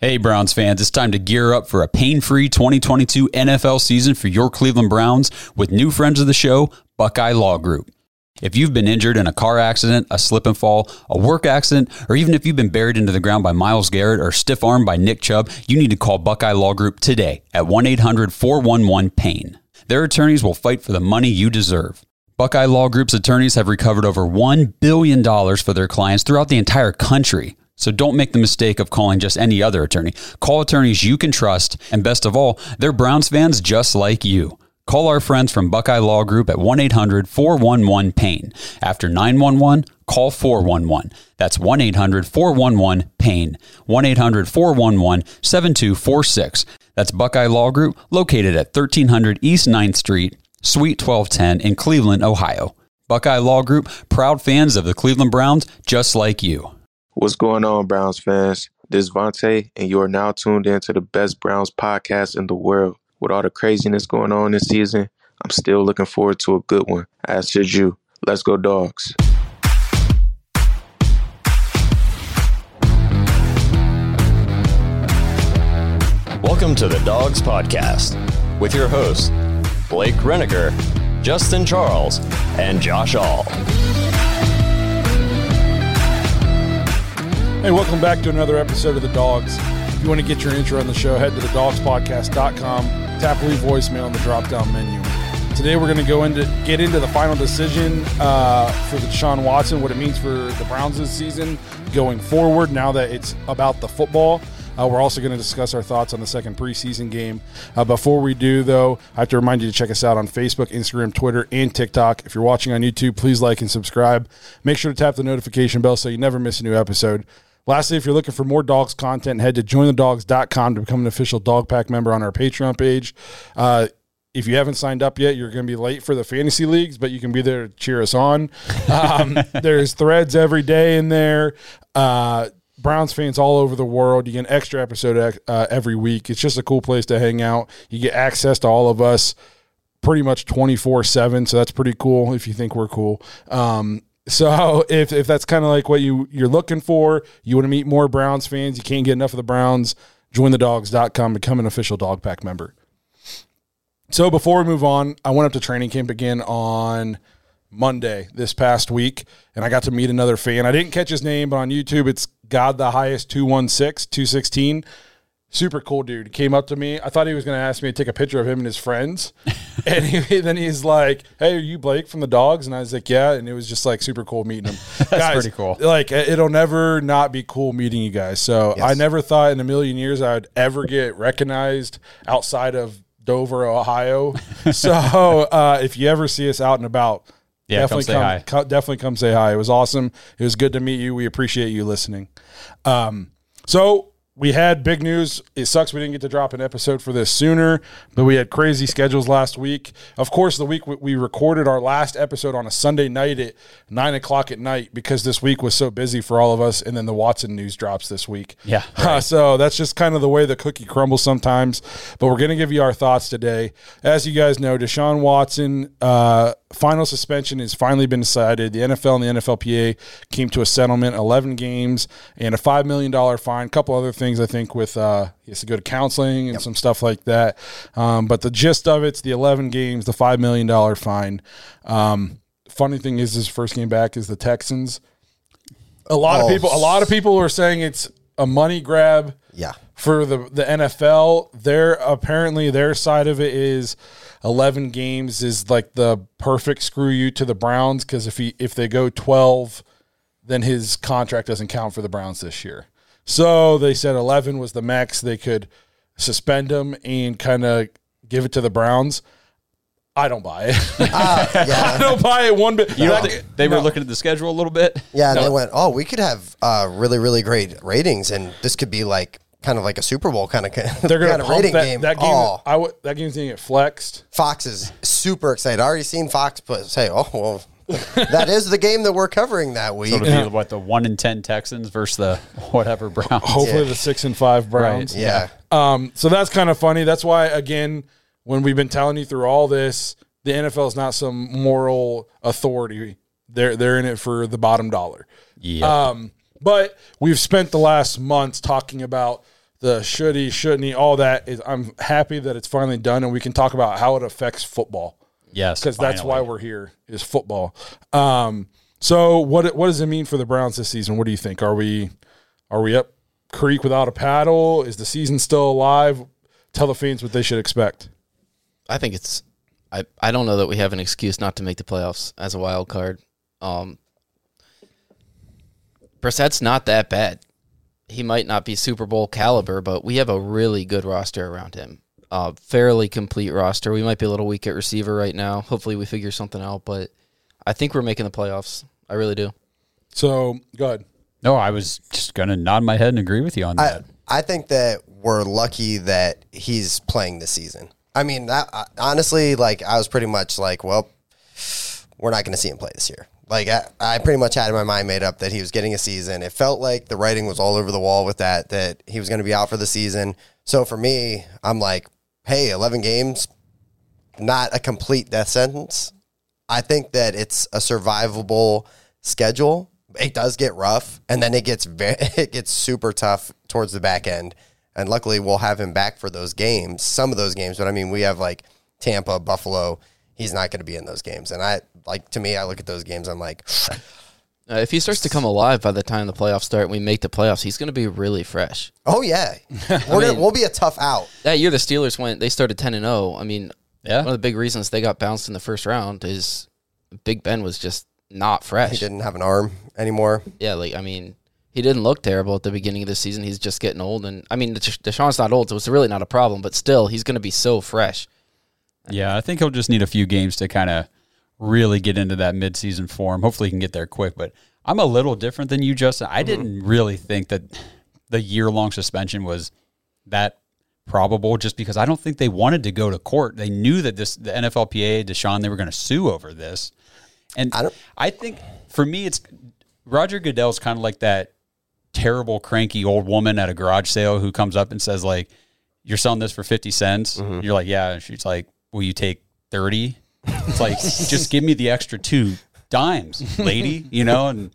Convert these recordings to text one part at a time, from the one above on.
Hey, Browns fans, it's time to gear up for a pain free 2022 NFL season for your Cleveland Browns with new friends of the show, Buckeye Law Group. If you've been injured in a car accident, a slip and fall, a work accident, or even if you've been buried into the ground by Myles Garrett or stiff armed by Nick Chubb, you need to call Buckeye Law Group today at 1 800 411 PAIN. Their attorneys will fight for the money you deserve. Buckeye Law Group's attorneys have recovered over $1 billion for their clients throughout the entire country. So don't make the mistake of calling just any other attorney. Call attorneys you can trust, and best of all, they're Browns fans just like you. Call our friends from Buckeye Law Group at 1 800 411 PAIN. After 911, call 411. That's 1 800 411 PAIN. 1 800 411 7246. That's Buckeye Law Group, located at 1300 East 9th Street, Suite 1210 in Cleveland, Ohio. Buckeye Law Group, proud fans of the Cleveland Browns just like you. What's going on, Browns fans? This is Vontae, and you are now tuned in to the best Browns podcast in the world. With all the craziness going on this season, I'm still looking forward to a good one, as should you. Let's go, Dawgs. Welcome to the Dawgs Podcast with your hosts, Blake Reniger, Justin Charles, and Josh All. Hey, welcome back to another episode of The Dawgs. If you want to get your intro on the show, head to thedawgspodcast.com, tap leave voicemail on the drop down menu. Today we're going to go into get into the final decision uh, for the Deshaun Watson, what it means for the Browns this season going forward. Now that it's about the football, uh, we're also going to discuss our thoughts on the second preseason game. Uh, before we do, though, I have to remind you to check us out on Facebook, Instagram, Twitter, and TikTok. If you're watching on YouTube, please like and subscribe. Make sure to tap the notification bell so you never miss a new episode. Lastly, if you're looking for more Dawgs content, head to jointhedawgs.com to become an official Dawg Pack member on our Patreon page. Uh, if you haven't signed up yet, you're going to be late for the fantasy leagues, but you can be there to cheer us on. Um, there's threads every day in there. Uh, Browns fans all over the world. You get an extra episode uh, every week. It's just a cool place to hang out. You get access to all of us pretty much 24 7. So that's pretty cool if you think we're cool. Um, so if, if that's kind of like what you, you're looking for, you want to meet more Browns fans, you can't get enough of the Browns, jointhedawgs.com, become an official Dawg Pack member. So before we move on, I went up to training camp again on Monday this past week, and I got to meet another fan. I didn't catch his name, but on YouTube, it's God the Highest 216, 216. Super cool dude. Came up to me. I thought he was going to ask me to take a picture of him and his friends. and he, then he's like, Hey, are you Blake from the Dawgs? And I was like, Yeah. And it was just like super cool meeting him. That's guys, pretty cool. Like, it'll never not be cool meeting you guys. So I never thought in a million years I would ever get recognized outside of Dover, Ohio. so uh, if you ever see us out and about, Yeah, definitely come say hi. co- definitely come say hi. It was awesome. It was good to meet you. We appreciate you listening. Um, so we had big news. It sucks we didn't get to drop an episode for this sooner, but we had crazy schedules last week. Of course, the week we- recorded our last episode on a Sunday night at nine o'clock at night because this week was so busy for all of us, and then the Watson news drops this week. Yeah, Uh, so that's just kind of the way the cookie crumbles sometimes. But we're going to give you our thoughts today. As you guys know, Deshaun Watson, uh, final suspension has finally been decided. The NFL and the NFLPA came to a settlement 11 games and a $5 million fine. A couple other things, I think, with uh, he has to go to counseling and some stuff like that. Um, but the gist of it's the 11 games, the $5 million fine. Um, funny thing is, his first game back is the Texans. A lot of Oh. people, a lot of people are saying it's a money grab Yeah. for the the NFL. Their apparently their side of it is eleven games is like the perfect screw you to the Browns because if he if they go twelve, then his contract doesn't count for the Browns this year. So they said eleven was the max they could suspend him and kind of give it to the Browns. I don't buy it. Ah, I don't buy it one bit. You No. know, they, they were looking at the schedule a little bit. Yeah. And No. they went, oh, we could have uh, really, really great ratings, and this could be like kind of like a Super Bowl kind of They're going to of pump rating that game. That game, oh, I w- that game's going to get flexed. Fox is super excited. I already seen Fox put say, "Oh well, that is the game that we're covering that week." So it'll be what the one in ten Texans versus the whatever Browns. Hopefully, Yeah. the six and five Browns. yeah. Um, so that's kind of funny. That's why, again, when we've been telling you through all this, the NFL is not some moral authority. They're they're in it for the bottom dollar. Yeah. Um, but we've spent the last months talking about the should he, shouldn't he, all that. Is I'm happy that it's finally done, and we can talk about how it affects football yes, because that's why we're here is football. Um, so what what does it mean for the Browns this season? What do you think? Are we are we up creek without a paddle? Is the season still alive? Tell the fans what they should expect. I think it's. I, I don't know that we have an excuse not to make the playoffs as a wild card. Um, Brissett's not that bad. He might not be Super Bowl caliber, but we have a really good roster around him. Uh, fairly complete roster. We might be a little weak at receiver right now. Hopefully, we figure something out. But I think we're making the playoffs. I really do. So go ahead. No, I was just gonna nod my head and agree with you on that. I think that we're lucky that he's playing this season. I mean, that uh, honestly, like I was pretty much like, well, we're not going to see him play this year. Like I, I pretty much had my mind made up that he was getting a season. It felt like the writing was all over the wall with that that he was going to be out for the season. So for me, I'm like, hey, 11 games, not a complete death sentence. I think that it's a survivable schedule. It does get rough, and then it gets very, it gets super tough towards the back end. And luckily, we'll have him back for those games, some of those games. But I mean, we have like Tampa, Buffalo. He's not going to be in those games. And I like to me, I look at those games. I'm like, Uh, if he starts to come alive by the time the playoffs start and we make the playoffs, he's going to be really fresh. oh yeah, we're gonna, we'll be a tough out. That year, the Steelers went, they started 10 and 0. I mean, Yeah. one of the big reasons they got bounced in the first round is Big Ben was just not fresh. He didn't have an arm anymore. Yeah, like, I mean, he didn't look terrible at the beginning of the season. He's just getting old. And, I mean, Desha- Deshaun's not old, so it's really not a problem, but still, he's going to be so fresh. Yeah, I think he'll just need a few games to kind of really get into that midseason form. Hopefully, he can get there quick. But I'm a little different than you, Justin. I mm-hmm. didn't really think that the year long suspension was that probable, just because I don't think they wanted to go to court. They knew that this the NFLPA, Deshaun, they were going to sue over this. And I I, think for me, it's Roger Goodell's kind of like that terrible, cranky old woman at a garage sale who comes up and says like, "You're selling this for fifty cents." Mm-hmm. You're like, "Yeah." And she's like, "Will you take 30 It's like, just give me the extra two dimes, lady. You know, and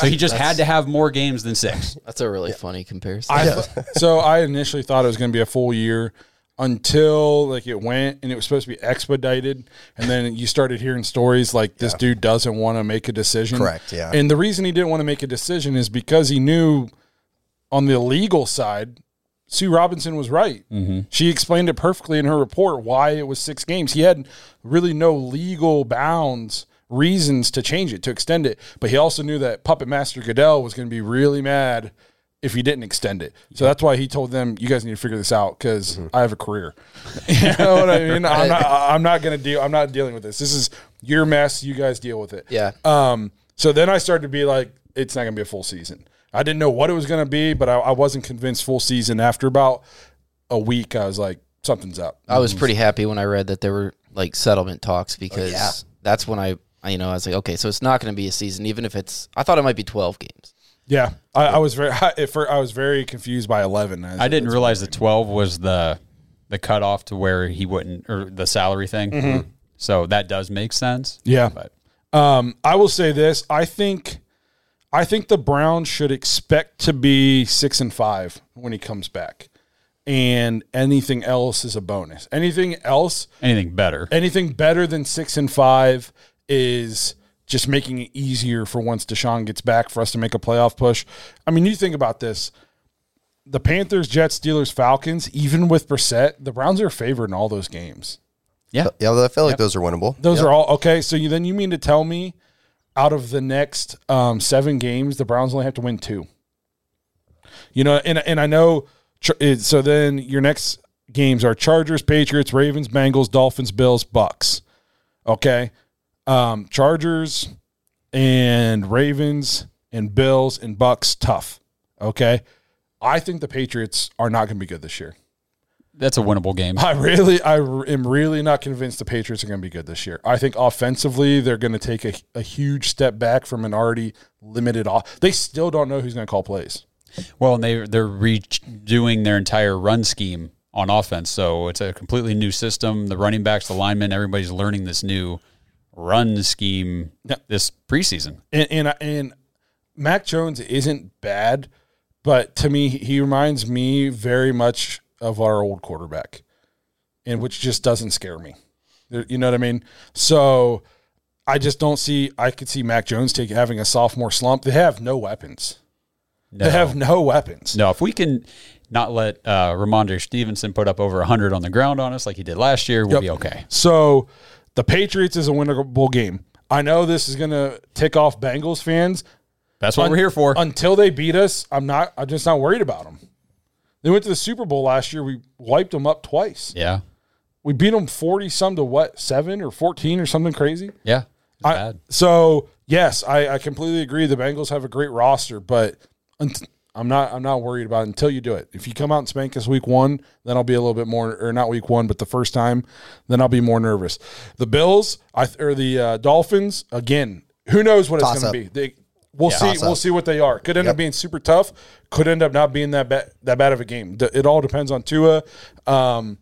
so he just had to have more games than six. That's a really funny comparison. I th- so I initially thought it was going to be a full year until like it went and it was supposed to be expedited and then you started hearing stories like this dude doesn't want to make a decision Correct, yeah. and the reason he didn't want to make a decision is because he knew on the legal side Sue Robinson was right. She explained it perfectly in her report why it was six games. He had really no legal bounds, reasons to change it, to extend it. But he also knew that Puppet Master Goodell was going to be really mad if he didn't extend it. So that's why he told them, "You guys need to figure this out because I have a career." you know what I mean? I'm not. I'm not going to deal. I'm not dealing with this. This is your mess. You guys deal with it. Yeah. Um. So then I started to be like, it's not going to be a full season. I didn't know what it was going to be, but I, I wasn't convinced full season. After about a week, I was like, something's up. I was pretty happy when I read that there were like settlement talks because yeah. that's when I, I, you know, I was like, okay, so it's not going to be a season, even if it's. I thought it might be twelve games. Yeah, I, I was very. I, at first, I was very confused by eleven. was- I didn't realize what the twelve was the the cutoff to where he wouldn't or the salary thing. So that does make sense. Yeah. But Um, I will say this: I think, I think the Browns should expect to be six and five when he comes back, and anything else is a bonus. Anything else, anything better. anything better than six and five is just making it easier for once Deshaun gets back for us to make a playoff push. I mean, you think about this. The Panthers, Jets, Steelers, Falcons, even with Brissett, the Browns are favored in all those games. Yeah. Yeah, I feel like those are winnable. Those are all okay. So you then you mean to tell me out of the next um, seven games, the Browns only have to win two? You know, and and I know. So then your next games are Chargers, Patriots, Ravens, Bengals, Dolphins, Bills, Bucks. Okay, um, Chargers and Ravens and Bills and Bucks tough. Okay, I think the Patriots are not going to be good this year. That's a winnable game. I really, I am really not convinced the Patriots are going to be good this year. I think offensively, they're going to take a, a huge step back from an already limited off. They still don't know who's going to call plays. Well, and they they're redoing their entire run scheme on offense, so it's a completely new system. The running backs, the linemen, everybody's learning this new run scheme this preseason. And, and uh, and Mac Jones isn't bad, but to me, he reminds me very much of our old quarterback, and which just doesn't scare me. You know what I mean? So I just don't see. I could see Mac Jones take having a sophomore slump. They have no weapons. They have no weapons. No, if we can not let uh, Rhamondre Stevenson put up over 100 on the ground on us like he did last year, we'll Yep. be okay. So the Patriots is a winnable game. I know this is going to tick off Bengals fans. That's what Un- we're here for. Until they beat us, I'm not. I'm just not worried about them. They went to the Super Bowl last year. We wiped them up twice. yeah. We beat them forty some to what seven or fourteen or something crazy. Yeah. I- bad. so yes, I, I completely agree. The Bengals have a great roster, but unt- I'm not. I'm not worried about it until you do it. If you come out and spank us week one, then I'll be a little bit more, or not week one, but the first time, then I'll be more nervous. The Bills, I or the uh, Dolphins, again, who knows what Toss it's going to be. They, we'll see. Toss We'll see what they are. Could end up being super tough. Could end up not being that bad. That bad of a game. It all depends on Tua. Um,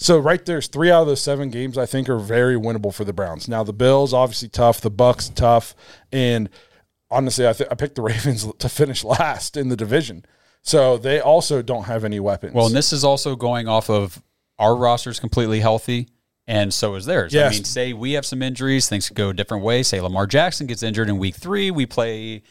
so right there's three out of those seven games I think are very winnable for the Browns. Now the Bills obviously tough, the Bucks tough, and honestly I th- I picked the Ravens to finish last in the division. So they also don't have any weapons. Well, and this is also going off of our roster's completely healthy, and so is theirs. I mean, say we have some injuries, things could go a different way. Say Lamar Jackson gets injured in week three, we play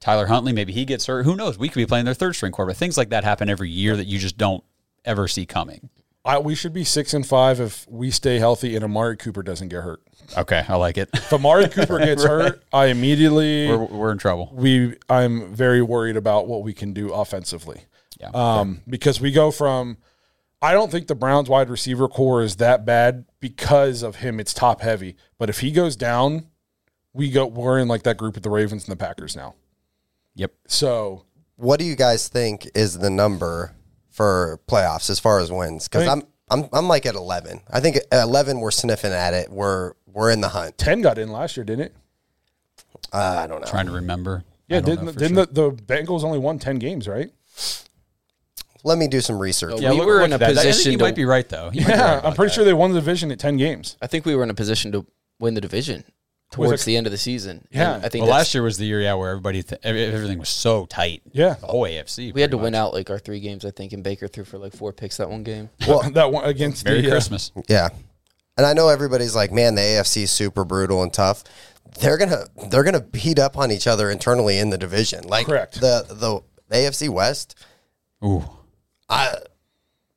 Tyler Huntley, maybe he gets hurt. Who knows? We could be playing their third string quarterback. Things like that happen every year that you just don't ever see coming. I, we should be six and five if we stay healthy and Amari Cooper doesn't get hurt. Okay, I like it. If Amari Cooper gets hurt, I immediately we're, we're in trouble. we I'm very worried about what we can do offensively. Yeah. Um, because we go from I don't think the Browns wide receiver core is that bad because of him. It's top heavy. But if he goes down, we go we're in like that group with the Ravens and the Packers now. Yep. So What do you guys think is the number for playoffs as far as wins? Because I mean- I'm I'm I'm like at eleven. I think at eleven we're sniffing at it. We're we're in the hunt. ten got in last year, didn't it? Uh, I don't know. Trying to remember. Yeah, didn't didn't sure. the, the Bengals only won ten games, right? Let me do some research. Yeah, we look- were look in a at that. I think position you to- might be right though. You might right Yeah, I'm pretty that. sure they won the division at ten games. I think we were in a position to win the division towards the end of the season. Yeah. And I think Well, last year was the year, yeah, where everybody th- everything was so tight. Yeah. the whole AFC. we had to pretty win out like our three games. I think, and Baker threw for like four picks that one game. Well, that one against Merry the uh, Christmas. Yeah. And I know everybody's like, man, the AFC is super brutal and tough. They're gonna they're gonna beat up on each other internally in the division. Like Correct. the the AFC West. Ooh, I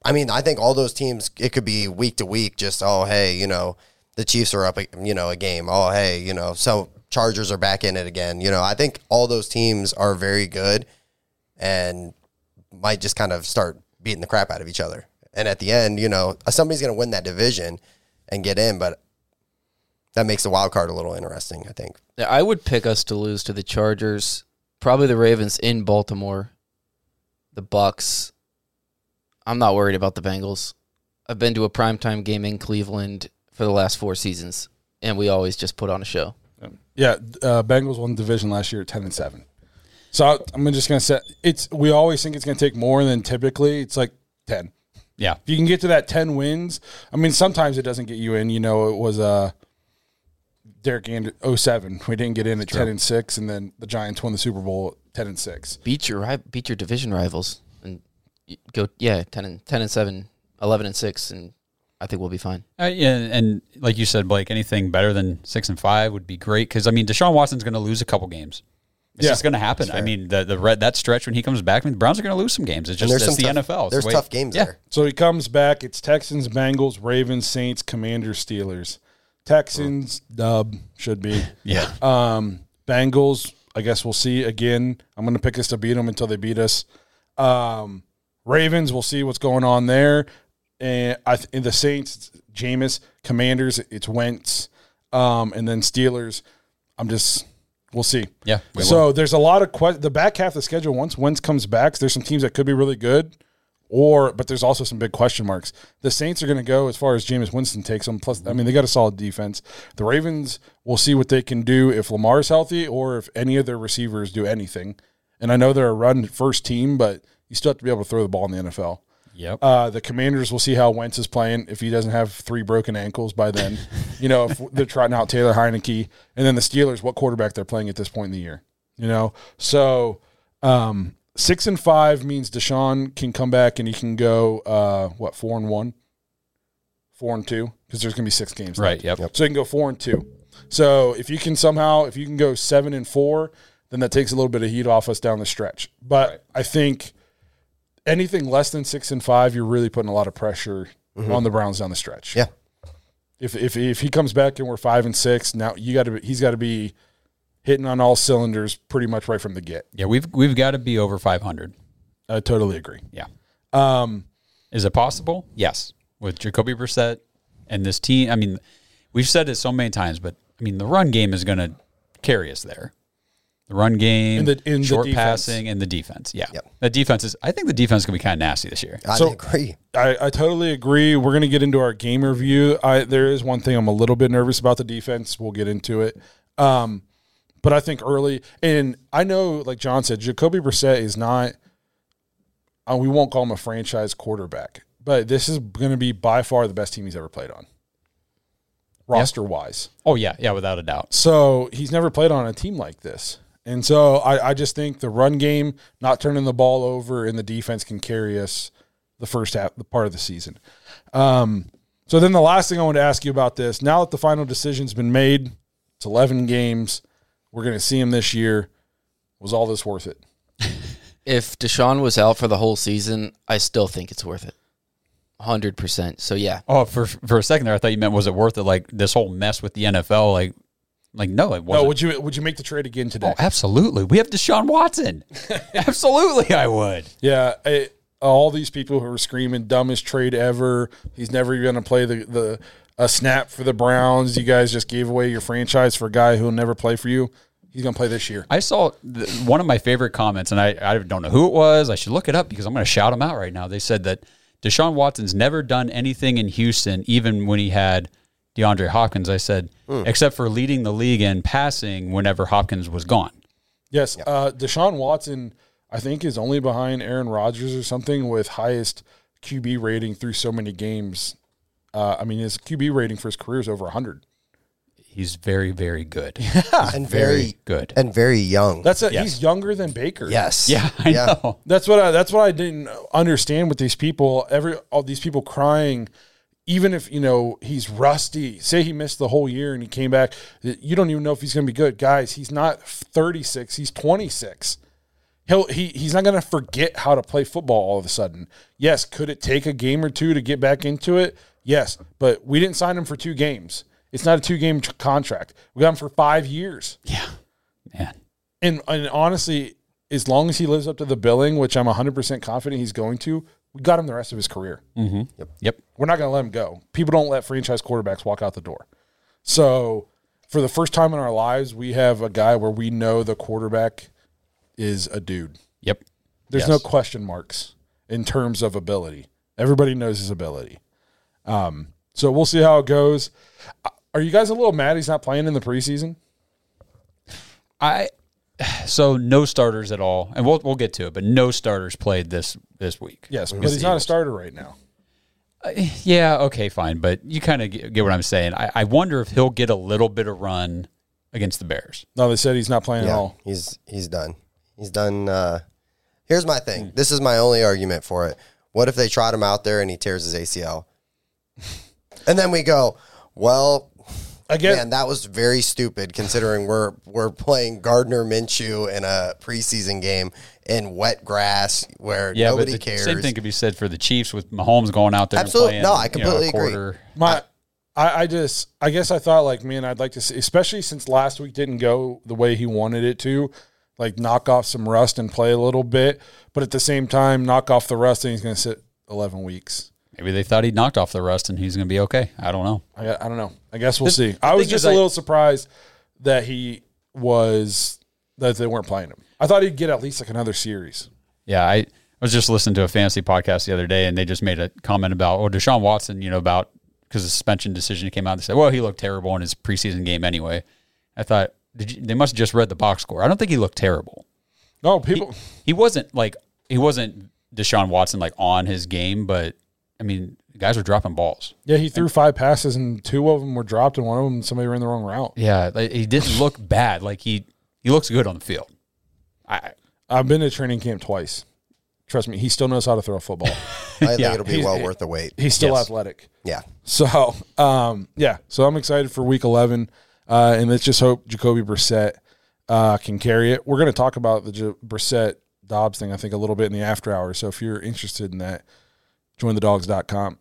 I mean, I think all those teams it could be week to week. Just oh hey, you know the Chiefs are up, you know, a game. Oh hey, you know, so Chargers are back in it again. You know, I think all those teams are very good and might just kind of start beating the crap out of each other. And at the end, you know, somebody's going to win that division and get in, but that makes the wild card a little interesting. I think. Yeah, I would pick us to lose to the Chargers, probably the Ravens in Baltimore, the Bucks. I'm not worried about the Bengals. I've been to a primetime game in Cleveland for the last four seasons, and we always just put on a show. Yeah, uh, Bengals won the division last year at ten and seven. So I- I'm just gonna say it's. We always think it's gonna take more than typically. It's like ten. yeah. If you can get to that ten wins, I mean, sometimes it doesn't get you in. You know, it was uh, Derek and 07. We didn't get in at ten and six, and then the Giants won the Super Bowl at ten and six. Beat your beat your division rivals and y- go yeah 10 and 10 and 7, 11 and 6 and I think we'll be fine. Uh, yeah, and like you said, Blake, anything better than six and five would be great because I mean, Deshaun Watson's going to lose a couple games. It's Yeah, just going to happen. I mean, the the red that stretch when he comes back, I mean, the Browns are going to lose some games. It's just there's it's some the tough, NFL. It's There's the tough games yeah. there. So he comes back. It's Texans, Bengals, Ravens, Saints, Commanders, Steelers. Texans dub should be. Yeah. Um, Bengals, I guess we'll see again. I'm going to pick us to beat them until they beat us. Um, Ravens, we'll see what's going on there. And I th- in the Saints, Jameis. Commanders, it's Wentz. Um, and then Steelers, I'm just we'll see. Yeah, we so there's a lot of que- the back half of the schedule. Once Wentz comes back, there's some teams that could be really good, or but there's also some big question marks. The Saints are going to go as far as Jameis Winston takes them. Plus, I mean, they got a solid defense. The Ravens, we'll see what they can do if Lamar's healthy or if any of their receivers do anything. And I know they're a run first team, but you still have to be able to throw the ball in the NFL. Yep. Uh, the Commanders will see how Wentz is playing. If he doesn't have three broken ankles by then, you know, if they're trotting out Taylor Heinicke, and then the Steelers, what quarterback they're playing at this point in the year, you know. So um, six and five means Deshaun can come back and he can go uh, what four and one, four and two, because there's gonna be six games. right. left. Yep. So he can go four and two. So if you can somehow, if you can go seven and four, then that takes a little bit of heat off us down the stretch. But I think anything less than six and five, you're really putting a lot of pressure on the Browns down the stretch. Yeah. If if if he comes back and we're five and six, now you got to he's got to be hitting on all cylinders pretty much right from the get. Yeah, we've we've got to be over 500. I totally agree. Yeah. Um, Is it possible? Yes. With Jacoby Brissett and this team, I mean, we've said it so many times, but I mean, the run game is going to carry us there. The run game, And the- and the short defense. passing, and the defense. Yeah. Yep. The defense is, I think the defense is going to be kind of nasty this year. I So- agree. I, I totally agree. We're going to get into our game review. I, there is one thing I'm a little bit nervous about the defense. We'll get into it. Um, but I think early, and I know, like John said, Jacoby Brissett is not. Uh, we won't call him a franchise quarterback, but this is going to be by far the best team he's ever played on, roster wise. Oh, yeah. Yeah, without a doubt. So he's never played on a team like this. And so I, I just think the run game, not turning the ball over, and the defense can carry us the first half, the part of the season. Um, so then the last thing I want to ask you about this, now that the final decision's been made, it's 11 games. We're going to see him this year. Was all this worth it? If Deshaun was out for the whole season, I still think it's worth it. 100%. So, yeah. Oh, for for a second there, I thought you meant was it worth it? Like this whole mess with the NFL, like, like no, it No, wasn't. would you would you make the trade again today? oh, absolutely. We have Deshaun Watson. absolutely, I would. Yeah, it, all these people who are screaming dumbest trade ever. He's never even going to play the the a snap for the Browns. You guys just gave away your franchise for a guy who will never play for you. He's going to play this year. I saw the, one of my favorite comments, and I, I don't know who it was. I should look it up because I'm going to shout him out right now. They said that Deshaun Watson's never done anything in Houston, even when he had DeAndre Hopkins. I said, except for leading the league in passing whenever Hopkins was gone. Yes, uh, Deshaun Watson, I think, is only behind Aaron Rodgers or something with highest QB rating through so many games. Uh, I mean, his QB rating for his career is over 100. He's very, very good. Yeah, And very very good. and very young. That's a, Yes. he's younger than Baker. yes. Yeah, I Yeah. know. That's what I that's what I didn't understand with these people. Every all these people crying, even if you know he's rusty. Say he missed the whole year and he came back, you don't even know if he's going to be good, guys. He's not thirty six. He's twenty six. He'll he he's not going to forget how to play football all of a sudden. Yes, could it take a game or two to get back into it? Yes, but we didn't sign him for two games. It's not a two game contract. We got him for five years. Yeah, man. And, and honestly, as long as he lives up to the billing, which I'm 100% confident he's going to, we got him the rest of his career. Yep. We're not going to let him go. People don't let franchise quarterbacks walk out the door. So, for the first time in our lives, we have a guy where we know the quarterback is a dude. Yep. There's Yes. no question marks in terms of ability. Everybody knows his ability. Um, so we'll see how it goes. Uh, Are you guys a little mad he's not playing in the preseason? I so no starters at all, and we'll we'll get to it, but no starters played this this week. Yes, but he's the not a starter right now. Yeah, okay, fine, but you kind of get, get what I'm saying. I, I wonder if he'll get a little bit of run against the Bears. No, they said he's not playing at all. he's he's done. He's done. Uh, here's my thing. This is my only argument for it. What if they trot him out there and he tears his ACL, and then we go, well, I get man, that was very stupid considering we're we're playing Gardner Minshew in a preseason game in wet grass where Yeah, nobody but the cares. same thing could be said for the Chiefs with Mahomes going out there. Absolutely. and No, playing, I you know, completely agree. quarter. My, I, I just, I guess I thought like, man, I'd like to see, especially since last week didn't go the way he wanted it to, like knock off some rust and play a little bit, but at the same time, knock off the rust and he's going to sit eleven weeks. Maybe they thought he'd knocked off the rust and he's going to be okay. I don't know. I, I don't know. I guess we'll The- see. I was just a I- little surprised that he was that they weren't playing him. I thought he'd get at least like another series. Yeah, I was just listening to a fantasy podcast the other day, and they just made a comment about, oh, Deshaun Watson, you know, about because the suspension decision came out. They said, well, he looked terrible in his preseason game anyway. I thought did you, they must have just read the box score. I don't think he looked terrible. No, people. He wasn't like he wasn't Deshaun Watson like on his game, but I mean, guys are dropping balls. Yeah, he threw five passes and two of them were dropped, and one of them somebody ran the wrong route. Yeah, like, he didn't look bad. Like he he looks good on the field. I I've been to training camp twice. Trust me, he still knows how to throw a football. I think Yeah. it'll be He's- well worth the wait. He's still Yes. athletic. Yeah. So, um, yeah. So I'm excited for Week 11, uh, and let's just hope Jacoby Brissett uh, can carry it. We're going to talk about the J- Brissett Dobbs thing, I think, a little bit in the after hours. So if you're interested in that, jointhedawgs.com.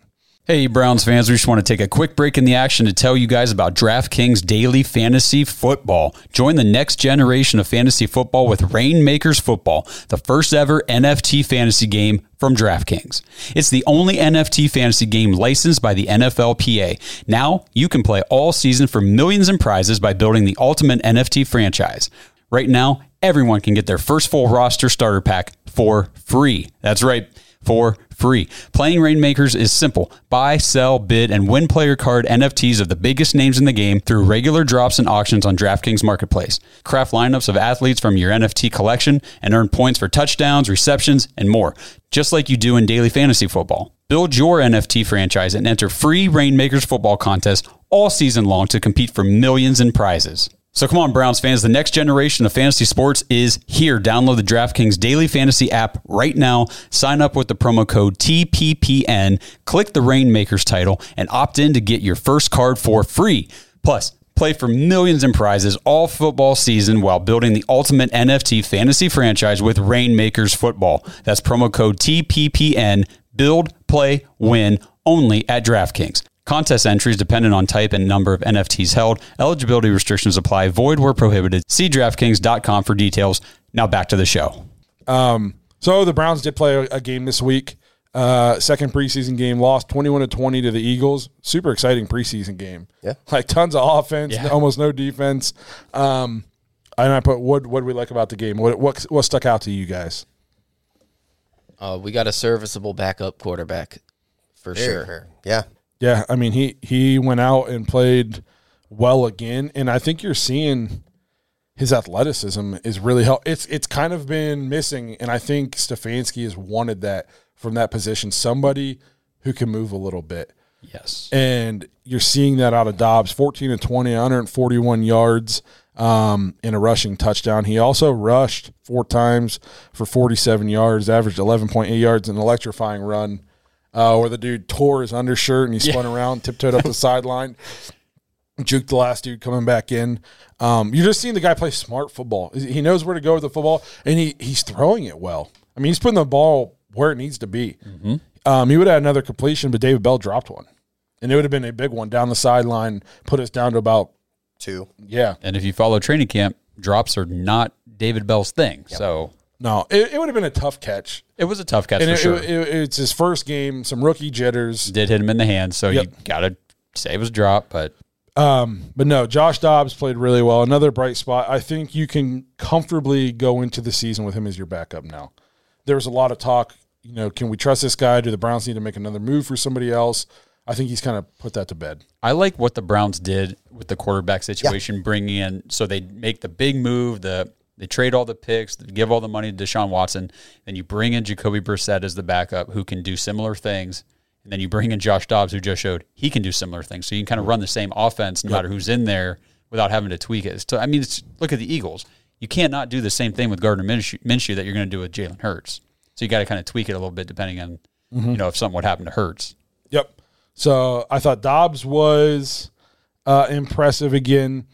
Hey, Browns fans, we just want to take a quick break in the action to tell you guys about DraftKings Daily Fantasy Football. Join the next generation of fantasy football with Reignmakers Football, the first ever NFT fantasy game from DraftKings. It's the only NFT fantasy game licensed by the NFLPA. Now you can play all season for millions in prizes by building the ultimate NFT franchise. Right now, everyone can get their first full roster starter pack for free. That's right for free. Playing Reignmakers is simple. Buy, sell, bid, and win player card NFTs of the biggest names in the game through regular drops and auctions on DraftKings Marketplace. Craft lineups of athletes from your NFT collection and earn points for touchdowns, receptions, and more, just like you do in daily fantasy football. Build your NFT franchise and enter free Reignmakers football contests all season long to compete for millions in prizes. So come on, Browns fans. The next generation of fantasy sports is here. Download the DraftKings Daily Fantasy app right now. Sign up with the promo code TPPN. Click the Reignmakers title and opt in to get your first card for free. Plus, play for millions in prizes all football season while building the ultimate NFT fantasy franchise with Reignmakers Football. That's promo code TPPN. Build, play, win only at DraftKings. Contest entries dependent on type and number of NFTs held. Eligibility restrictions apply. Void where prohibited. See DraftKings.com for details. Now back to the show. So the Browns did play a, a game this week. Uh, second preseason game, lost 21 to 20 to the Eagles. Super exciting preseason game. Yeah. Like tons of offense, Yeah. almost no defense. Um, and I put what what do we like about the game? What what what stuck out to you guys? Uh, we got a serviceable backup quarterback for sure. Yeah. Yeah, I mean he he went out and played well again, and I think you're seeing his athleticism is really help. It's it's kind of been missing, and I think Stefanski has wanted that from that position, somebody who can move a little bit, Yes. and you're seeing that out of Dobbs, 14 and 20, 141 yards. Um, in a rushing touchdown. He also rushed four times for 47 yards, averaged 11.8 yards, an electrifying run uh, where the dude tore his undershirt and he spun around, tiptoed up the sideline, juked the last dude coming back in. Um, you're just seeing the guy play smart football. He knows where to go with the football, and he he's throwing it well. I mean, he's putting the ball where it needs to be. Um, he would have had another completion, but David Bell dropped one, and it would have been a big one down the sideline, put us down to about Two. yeah. And if you follow training camp, drops are not David Bell's thing. So No, it, it would have been a tough catch, it was a tough catch and for it, sure. it- it- it's his first game, some rookie jitters. Did hit him in the hand, so you Yep. got to say it was a drop, but Um, but no, Josh Dobbs played really well. Another bright spot. I think you can comfortably go into the season with him as your backup now. There was a lot of talk, you know, can we trust this guy? Do the Browns need to make another move for somebody else? I think he's kind of put that to bed. I like what the Browns did with the quarterback situation, bringing in so they make the big move, the they trade all the picks, give all the money to Deshaun Watson, then you bring in Jacoby Brissett as the backup who can do similar things, and then you bring in Josh Dobbs who just showed he can do similar things. So you can kind of run the same offense no matter who's in there without having to tweak it. It's I mean, it's, look at the Eagles. You can't not do the same thing with Gardner Minshew, Minshew that you're going to do with Jalen Hurts. So you got to kind of tweak it a little bit depending on you know if something would happen to Hurts. Yep. So I thought Dobbs was uh, impressive again.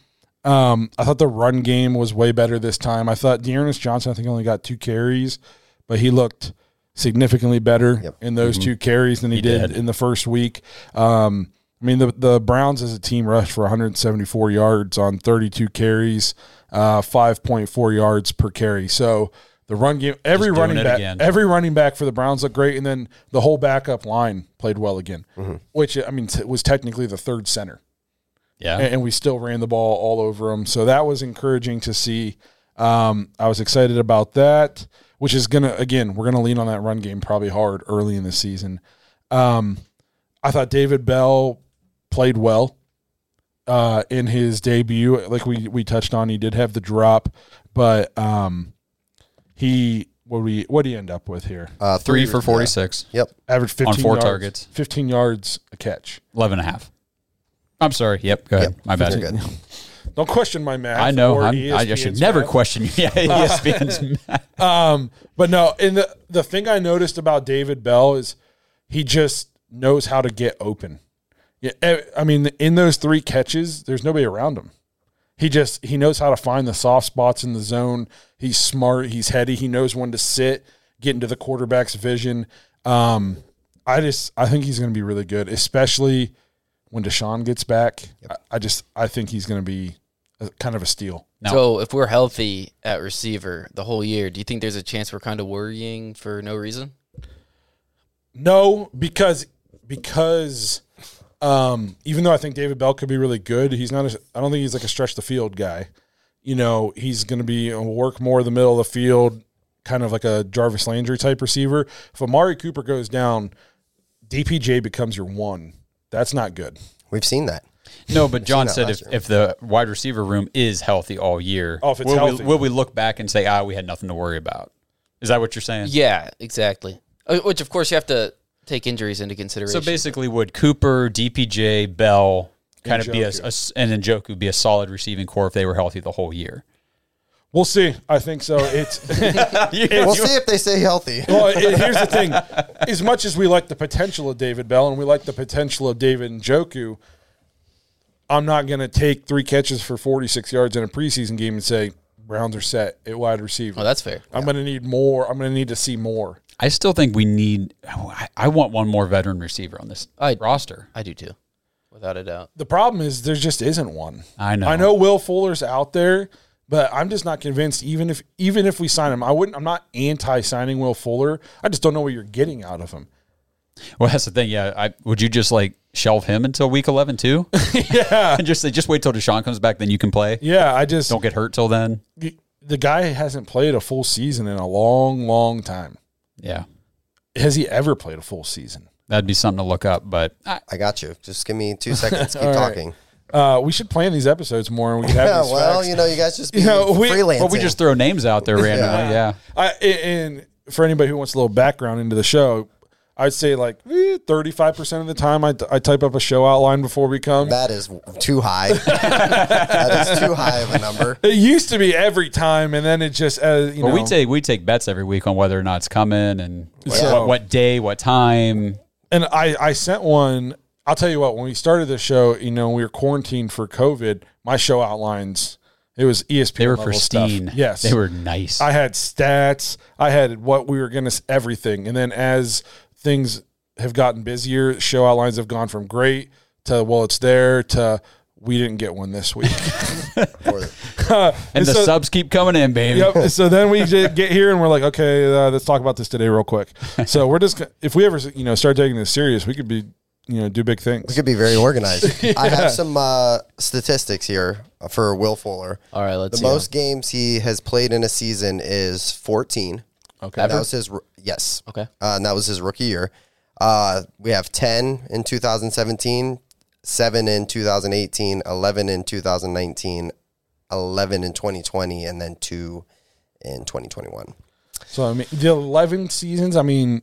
Um, I thought the run game was way better this time. I thought D'Ernest Johnson, I think, only got two carries, but he looked significantly better Yep. in those two carries than he, did, did. in the first week. Um, I mean, the the Browns as a team rushed for 174 yards on 32 carries, uh, 5.4 yards per carry. So the run game, every running back, again. every running back for the Browns looked great, and then the whole backup line played well again, which I mean t- was technically the third center. Yeah. and, and we still ran the ball all over them. So that was encouraging to see. Um, I was excited about that, which is gonna again we're gonna lean on that run game probably hard early in the season. Um, I thought David Bell played well uh, in his debut. Like we we touched on, he did have the drop, but um, he what we what did he end up with here? Uh, Three for yeah. 46, Yep. Average fifteen four yards, targets. fifteen yards a catch. 11 and a half. I'm sorry. Yep. Go ahead. Yep. My bad. You're good. Don't question my math. I know. or I'm, I, I should never math. question you. Yeah, ESPN's math. Um, but no, and the the thing I noticed about David Bell is he just knows how to get open. Yeah, I mean, in those three catches, there's nobody around him. He just he knows how to find the soft spots in the zone. He's smart. He's heady. He knows when to sit, get into the quarterback's vision. Um, I just I think he's going to be really good, especially when Deshaun gets back. I, I just I think he's going to be a, kind of a steal. No. So if we're healthy at receiver the whole year, do you think there's a chance we're kind of worrying for no reason? No, because because um, even though I think David Bell could be really good, he's not. A, I don't think he's like a stretch the field guy. You know, he's going to be uh, work more in the middle of the field, kind of like a Jarvis Landry type receiver. If Amari Cooper goes down, DPJ becomes your one. That's not good. We've seen that. No, but John said if, if the wide receiver room is healthy all year, Oh, if it's will, healthy. We, will we look back and say, ah, we had nothing to worry about? Is that what you're saying? Yeah, exactly. Uh, Which of course you have to take injuries into consideration. So basically, would Cooper, DPJ, Bell kind of be a, Njoku. a s- and Njoku be a solid receiving core if they were healthy the whole year? We'll see. I think so. It's We'll see if they stay healthy. well. It, here's the thing: as much as we like the potential of David Bell and we like the potential of David Njoku, I'm not going to take three catches for 46 yards in a preseason game and say Browns are set at wide receiver. oh, that's fair. I'm going to need more. I'm going to need to see more. I still think we need. I, I want one more veteran receiver on this I- roster. I do too, without a doubt. The problem is there just isn't one. I know. I know Will Fuller's out there, but I'm just not convinced. Even if even if we sign him, I wouldn't. I'm not anti-signing Will Fuller. I just don't know what you're getting out of him. Well, that's the thing. Yeah, I would you just like shelve him until week eleven too? yeah, and just just wait till Deshaun comes back, then you can play. yeah. I just Don't get hurt till then. the guy hasn't played a full season in a long, long time. Yeah, Has he ever played a full season? that'd be something to look up. But I, I got you. Just give me two seconds. Keep All right. Talking. Uh, we should plan these episodes more, and we could have Yeah, these well, facts. you know, you guys just be You know, we- freelancing. well, we just throw names out there randomly. yeah. I, and for anybody who wants a little background into the show, I'd say like thirty-five percent of the time, I, I type up a show outline before we come. that is too high. that is too high of a number. It used to be every time, and then it just uh, you Well, know. we take we take bets every week on whether or not it's coming and So- what, what day, what time. and I I sent one. I'll tell you what. When we started the show, you know, we were quarantined for COVID. My show outlines. It was ESPN. They were level stuff. pristine. Yes, they were nice. I had stats. I had what we were going to everything, and then as things have gotten busier, show outlines have gone from great to well, it's there to we didn't get one this week. Or- and the so- subs keep coming in, baby. yep. So then we get here and we're like, okay, uh, let's talk about this today real quick. So we're just if we ever you know start taking this serious, we could be you know do big things. We could be very organized. I have some uh, statistics here for Will Fuller. All right, let's The see. most games he has played in a season is 14. Okay. That was his yes. Okay. Uh, and that was his rookie year. Uh, we have 10 in 2017, 7 in 2018, 11 in 2019, 11 in 2020, and then 2 in 2021. So I mean, the eleven seasons. I mean,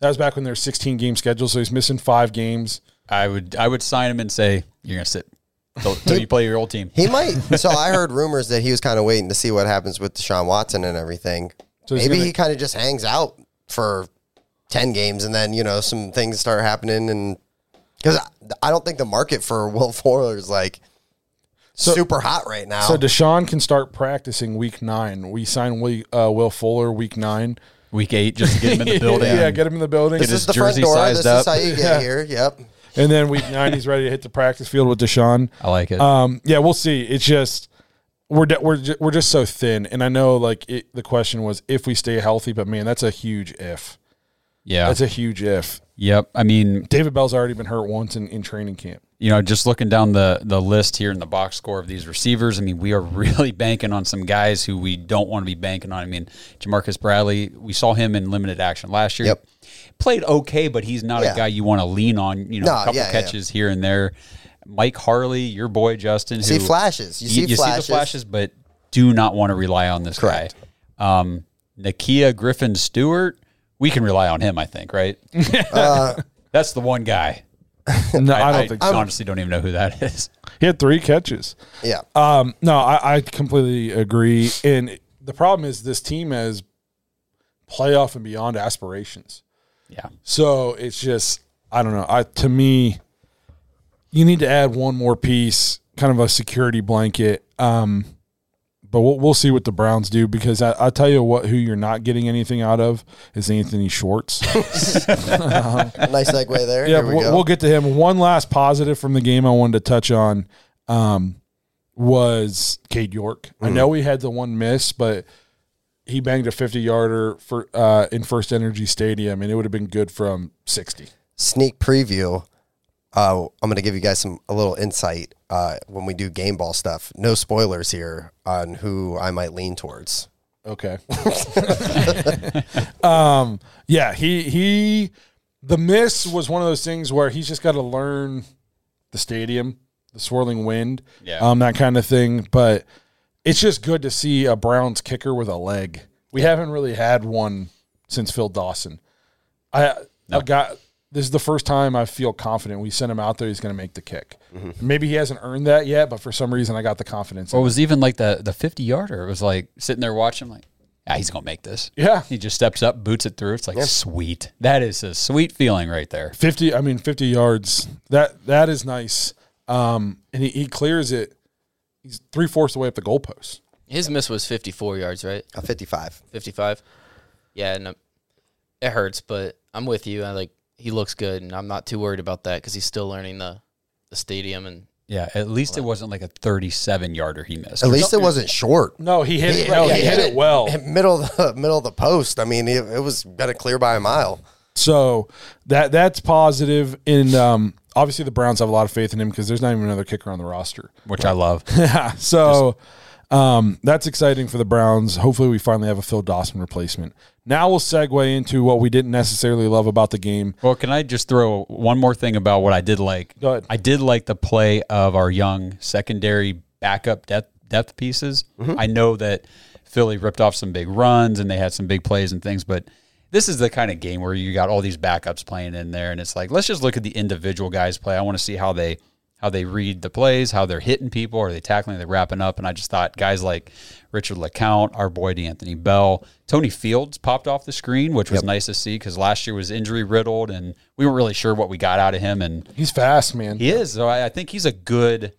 that was back when there's 16 game schedule, so he's missing five games. I would I would sign him and say you're gonna sit till, till you play your old team. He might. so I heard rumors that he was kind of waiting to see what happens with Deshaun Watson and everything. So Maybe gonna- he kind of just hangs out for 10 games and then, you know, some things start happening. And because I, I don't think the market for Will Fuller is like super hot right now. So Deshaun can start practicing week nine. We sign Will, uh, Will Fuller week nine. Week eight just to get him in the building. yeah, get him in the building. this his is the front jersey door. sized This up. is how you get here. Yep. And then week nine, he's ready to hit the practice field with Deshaun. I like it. Um, yeah, we'll see. It's just we're de- we're ju- we're just so thin, and I know like it, the question was if we stay healthy, but man, that's a huge if. yeah. That's a huge if. yep. I mean, David Bell's already been hurt once in, in training camp. You know, just looking down the the list here in the box score of these receivers, I mean, we are really banking on some guys who we don't want to be banking on. I mean, Ja'Marcus Bradley, we saw him in limited action last year. Yep. Played okay, but he's not Yeah. a guy you want to lean on. You know, No, a couple yeah, yeah. catches here and there. Mike Harley, your boy Justin, see who- flashes. You see you flashes. see the flashes, but do not want to rely on this Correct. guy. Um, Nakia Griffin Stewart, we can rely on him, I think, right? Uh, That's the one guy. No, I, I, don't I think so. honestly don't even know who that is. He had three catches. yeah. Um, no, I, I completely agree. And the problem is this team has playoff and beyond aspirations. Yeah. So it's just I don't know. I to me, you need to add one more piece, kind of a security blanket. Um, but we'll, we'll see what the Browns do because I, I tell you what, who you're not getting anything out of is Anthony Schwartz. nice segue there. yeah, we we'll, we'll get to him. One last positive from the game I wanted to touch on um, was Cade York. I know we had the one miss, but he banged a 50 yarder for uh, in FirstEnergy Stadium, and it would have been good from 60. Sneak preview. Uh, I'm going to give you guys some a little insight uh, when we do game ball stuff. No spoilers here on who I might lean towards. Okay. um, yeah, he he the miss was one of those things where he's just got to learn the stadium, the swirling wind, Yeah. um, that kind of thing. But it's just good to see a Browns kicker with a leg. We haven't really had one since Phil Dawson. I I got this is the first time I feel confident. We sent him out there; he's going to make the kick. Maybe he hasn't earned that yet, but for some reason, I got the confidence. Well, it was even like the the 50 yarder. It was like sitting there watching, like, ah, he's going to make this. Yeah. He just steps up, boots it through. It's like, sweet. That is a sweet feeling right there. 50 i mean 50 yards that that is nice um and he, he clears it he's three-fourths away up the goalpost His miss was 54 yards, right? A 55. 55. Yeah, and um, it hurts, but I'm with you. I like he looks good, and I'm not too worried about that because he's still learning the the stadium and Yeah, at least it wasn't like a 37 yarder he missed. At least it wasn't short. no he hit it He- no, yeah, he hit it well in middle of the middle of the post. I mean, it, it was gonna clear by a mile. so that that's positive. positive and um obviously the browns have a lot of faith in him because there's not even another kicker on the roster which I love. yeah so um that's exciting for the browns hopefully we finally have a phil dawson replacement now we'll segue into what we didn't necessarily love about the game Well, can I just throw one more thing about what I did like? I did like the play of our young secondary backup depth depth pieces. I know that Philly ripped off some big runs and they had some big plays and things, but this is the kind of game where you got all these backups playing in there, and it's like let's just look at the individual guys play. I want to see how they how they read the plays, how they're hitting people, are they tackling, are they wrapping up, and I just thought guys like Richard LeCounte, our boy D'Anthony Bell, Tony Fields popped off the screen, which was nice to see because last year was injury riddled, and we weren't really sure what we got out of him, and he's fast man he is. So I, I think he's a good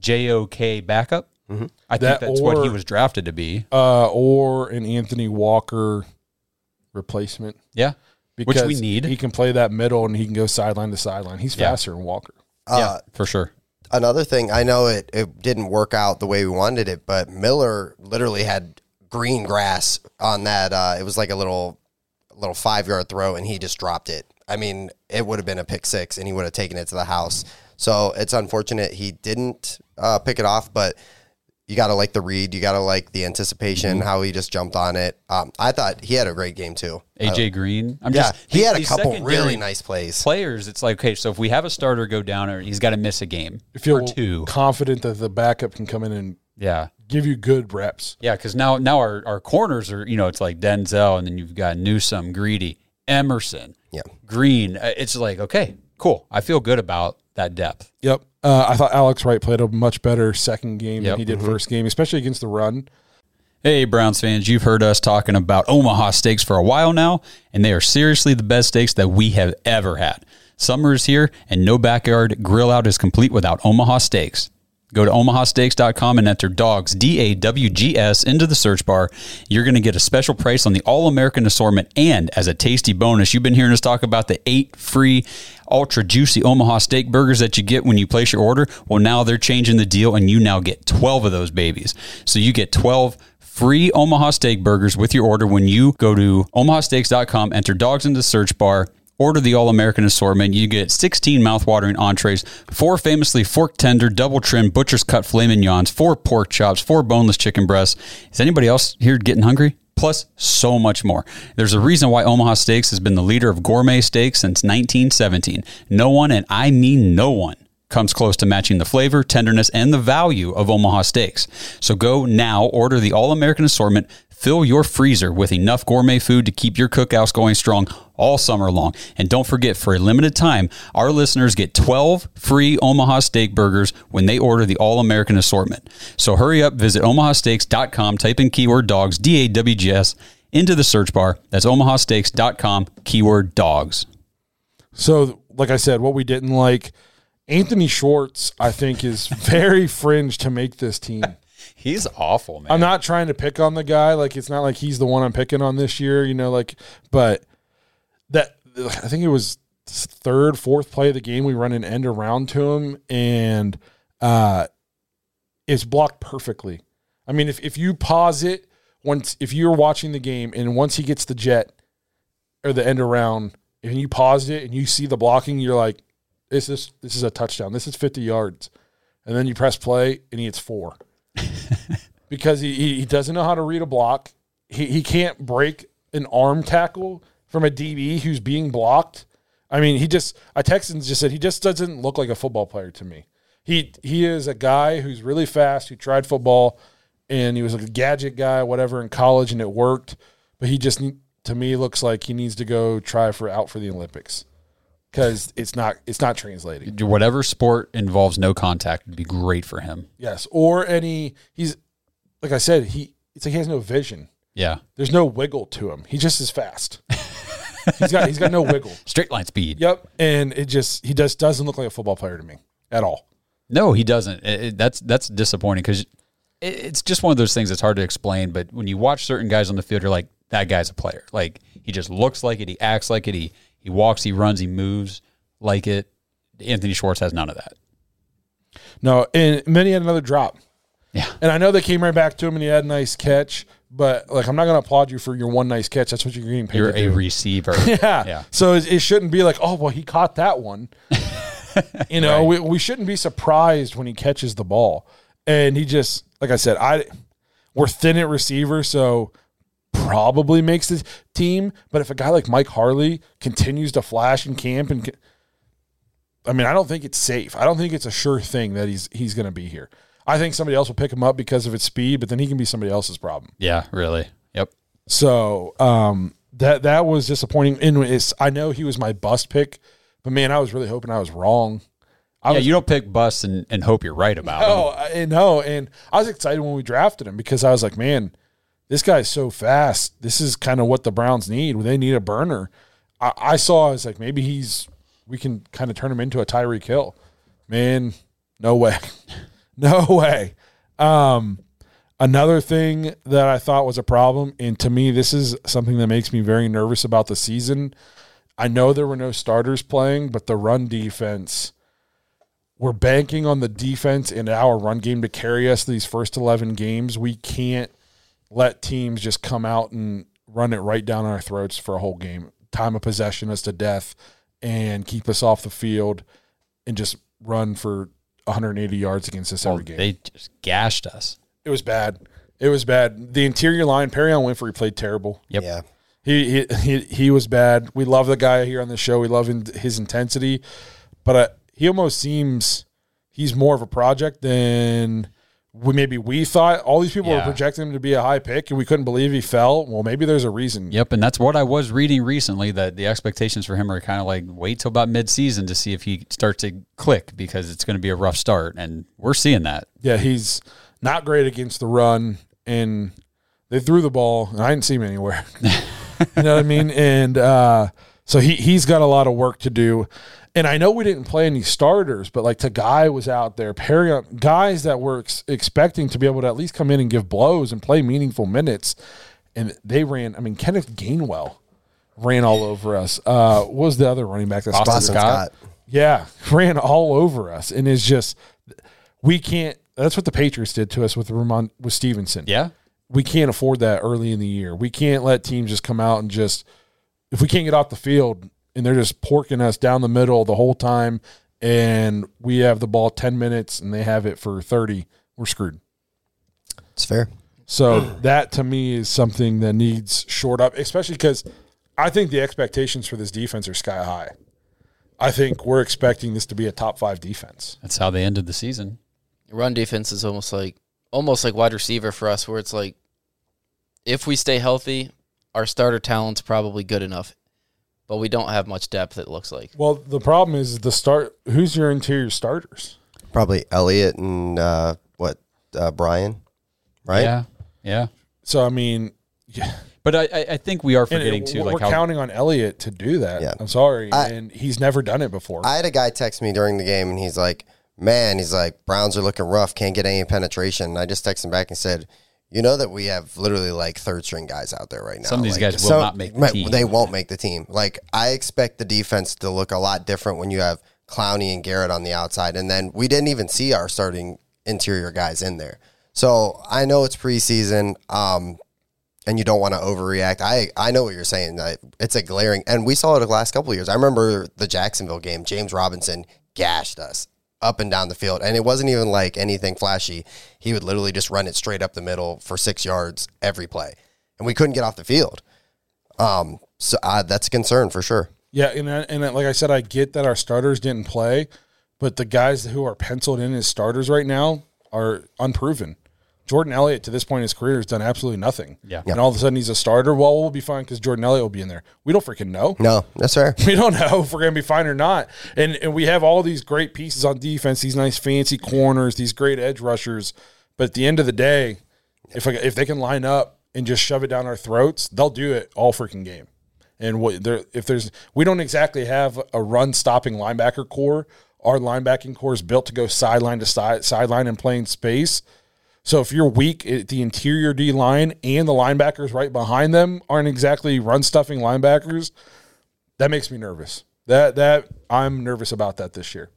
JOK backup. I think That that's what he was drafted to be. uh, or an Anthony Walker replacement. Yeah. Which Because we need. He can play that middle and he can go sideline to sideline. He's Yeah. faster than Walker. Uh, yeah, for sure. Another thing, I know it, it didn't work out the way we wanted it, but Miller literally had green grass on that. Uh, it was like a little, little five yard throw, and he just dropped it. I mean, it would have been a pick six, and he would have taken it to the house. So it's unfortunate he didn't uh, pick it off, but you got to like the read. You got to like the anticipation, Mm-hmm. how he just jumped on it. Um, I thought he had a great game too. AJ Green. I'm Yeah, just he had a couple really nice plays. players. It's like okay, so if we have a starter go down, or he's got to miss a game if you're or two. confident that the backup can come in and Yeah, give you good reps. yeah. Because now now our our corners are you know it's like Denzel, and then you've got Newsome, Greedy, Emerson, Yeah. Green. Uh, It's like okay, cool. I feel good about that depth. Yep. Uh, I thought Alex Wright played a much better second game Yep. than he did first game, especially against the run. Hey, Browns fans, you've heard us talking about Omaha steaks for a while now, and they are seriously the best steaks that we have ever had. Summer is here, and no backyard grill out is complete without Omaha Steaks. Go to omahasteaks.com and enter dawgs, D A W G S, into the search bar. You're going to get a special price on the All American assortment. And as a tasty bonus, you've been hearing us talk about the eight free ultra juicy Omaha steak burgers that you get when you place your order. Well, now they're changing the deal, and you now get 12 of those babies. So you get 12 free Omaha steak burgers with your order when you go to omahasteaks.com, enter dawgs in the search bar, Order the All American assortment. You get 16 mouthwatering entrees, four famously fork tender, double trim, butcher's cut filet mignons, four pork chops, four boneless chicken breasts. Is anybody else here getting hungry? Plus, so much more. There's a reason why Omaha Steaks has been the leader of gourmet steaks since 1917. No one, and I mean no one, comes close to matching the flavor, tenderness, and the value of Omaha Steaks. So go now, order the All American assortment, fill your freezer with enough gourmet food to keep your cookouts going strong all summer long. And don't forget, for a limited time, our listeners get 12 free Omaha Steak burgers when they order the All American assortment. So hurry up, visit omahasteaks.com, type in keyword dawgs, D A W G S, into the search bar. That's omahasteaks.com, keyword dawgs. So, like I said, what we didn't like, Anthony Schwartz, I think, is very fringe to make this team. He's awful, man. I'm not trying to pick on the guy. Like it's not like he's the one I'm picking on this year, you know. Like, but that I think it was third, fourth play of the game. We run an end around to him, and uh, it's blocked perfectly. I mean, if if you pause it once, if you're watching the game, and once he gets the jet or the end around, and you paused it and you see the blocking, you're like, this is this is a touchdown. This is 50 yards, and then you press play and he hits four because he, he he doesn't know how to read a block. He he can't break an arm tackle from a DB who's being blocked. I mean, he just I texted and just said he just doesn't look like a football player to me. He he is a guy who's really fast, who tried football and he was like a gadget guy, whatever, in college, and it worked. But he just to me looks like he needs to go try for out for the Olympics because it's not it's not translating. Whatever sport involves no contact would be great for him. Yes, or any he's like I said, he it's like he has no vision. Yeah. There's no wiggle to him. He just is fast. He's got he's got no wiggle. Straight line speed. Yep, and it just he just doesn't look like a football player to me at all. No, he doesn't. It, it, that's that's disappointing because it, it's just one of those things that's hard to explain. But when you watch certain guys on the field, you're like, that guy's a player. Like he just looks like it. He acts like it. He he walks. He runs. He moves like it. Anthony Schwartz has none of that. No, and he had another drop. Yeah. And I know they came right back to him and he had a nice catch, but like I'm not going to applaud you for your one nice catch. That's what you're getting paid. You're a do. receiver. Yeah. Yeah. So it, it shouldn't be like, oh, well, he caught that one. you know, Right. we, we shouldn't be surprised when he catches the ball. And he just, like I said, I we're thin at receiver, so probably makes the team. But if a guy like Mike Harley continues to flash in camp and, I mean, I don't think it's safe. I don't think it's a sure thing that he's he's going to be here. I think somebody else will pick him up because of its speed, but then he can be somebody else's problem. Yeah, really. Yep. So um, that that was disappointing. And it's, I know he was my bust pick, but man, I was really hoping I was wrong. I yeah, was, you don't pick busts and, and hope you're right about it. no, him. I know, and I was excited when we drafted him because I was like, man, this guy's so fast. This is kind of what the Browns need. They need a burner. I, I saw. I was like, maybe he's. We can kind of turn him into a Tyreek Hill. Man, no way, no way. Um, another thing that I thought was a problem, and to me, this is something that makes me very nervous about the season. I know there were no starters playing, but the run defense we're banking on the defense and our run game to carry us these first 11 games. We can't let teams just come out and run it right down our throats for a whole game. Time of possession us to death and keep us off the field and just run for 180 yards against us Well, every game. they just gashed us. it was bad. It was bad. The interior line, Perrion Winfrey played terrible. Yep. Yeah. He, he he he was bad. We love the guy here on the show. We love in- his intensity, but uh, he almost seems he's more of a project than we maybe we thought. All these people were projecting him to be a high pick, and we couldn't believe he fell. Well, maybe there's a reason. Yep, and that's what I was reading recently that the expectations for him are kind of like wait till about mid-season to see if he starts to click because it's going to be a rough start, and we're seeing that. Yeah, he's not great against the run, and they threw the ball, and I didn't see him anywhere. you know what I mean? And uh, so he he's got a lot of work to do. And I know we didn't play any starters, but like Togiai was out there, Perry, guys that were ex- expecting to be able to at least come in and give blows and play meaningful minutes, and they ran. I mean, Kenneth Gainwell ran all over us. Uh, what was the other running back that Boston started? Boston Scott? Scott. Yeah, ran all over us, and it's just we can't. That's what the Patriots did to us with Ramon with Stevenson. Yeah, we can't afford that early in the year. We can't let teams just come out and just if we can't get off the field and they're just porking us down the middle the whole time, and we have the ball ten minutes and they have it for thirty, we're screwed. It's fair. So that to me is something that needs short up, especially because I think the expectations for this defense are sky high. I think we're expecting this to be a top five defense. That's how they ended the season. Run defense is almost like almost like wide receiver for us, where it's like if we stay healthy, our starter talent's probably good enough, but we don't have much depth. It looks like. Well, the problem is the start. Who's your interior starters? Probably Elliott and uh, what uh, Bryan, right? Yeah, yeah. So I mean, yeah. But I, I- I think we are forgetting it- too, we're like how counting on Elliott to do that. Yeah. I'm sorry, I- and he's never done it before. I had a guy text me during the game, and he's like, "Man, he's like Browns are looking rough, can't get any penetration." And I just texted him back and said, "You know that we have literally like third string guys out there right now. Some of these Like, guys will not make the team. They won't make the team. Like I expect the defense to look a lot different when you have Clowney and Garrett on the outside, and then we didn't even see our starting interior guys in there. So I know it's preseason. Um, and you don't want to overreact. I I know what you're saying. I, it's a glaring, and we saw it the last couple of years. I remember the Jacksonville game. James Robinson gashed us up and down the field, and it wasn't even like anything flashy. He would literally just run it straight up the middle for six yards every play, and we couldn't get off the field. Um, so uh, that's a concern for sure. Yeah, and I- and like I said, I get that our starters didn't play, but the guys who are penciled in as starters right now are unproven. Jordan Elliott to this point in his career has done absolutely nothing. Yeah. and all of a sudden he's a starter. Well, we'll be fine because Jordan Elliott will be in there. We don't freaking know. No, that's fair. We don't know if we're going to be fine or not. And and we have all these great pieces on defense, these nice fancy corners, these great edge rushers. But at the end of the day, if I, if they can line up and just shove it down our throats, they'll do it all freaking game. And what there if there's we don't exactly have a run stopping linebacker core. Our linebacking core is built to go sideline to side sideline and playing space. So if you're weak at the interior D line and the linebackers right behind them aren't exactly run stuffing linebackers, that makes me nervous. That that I'm nervous about that this year.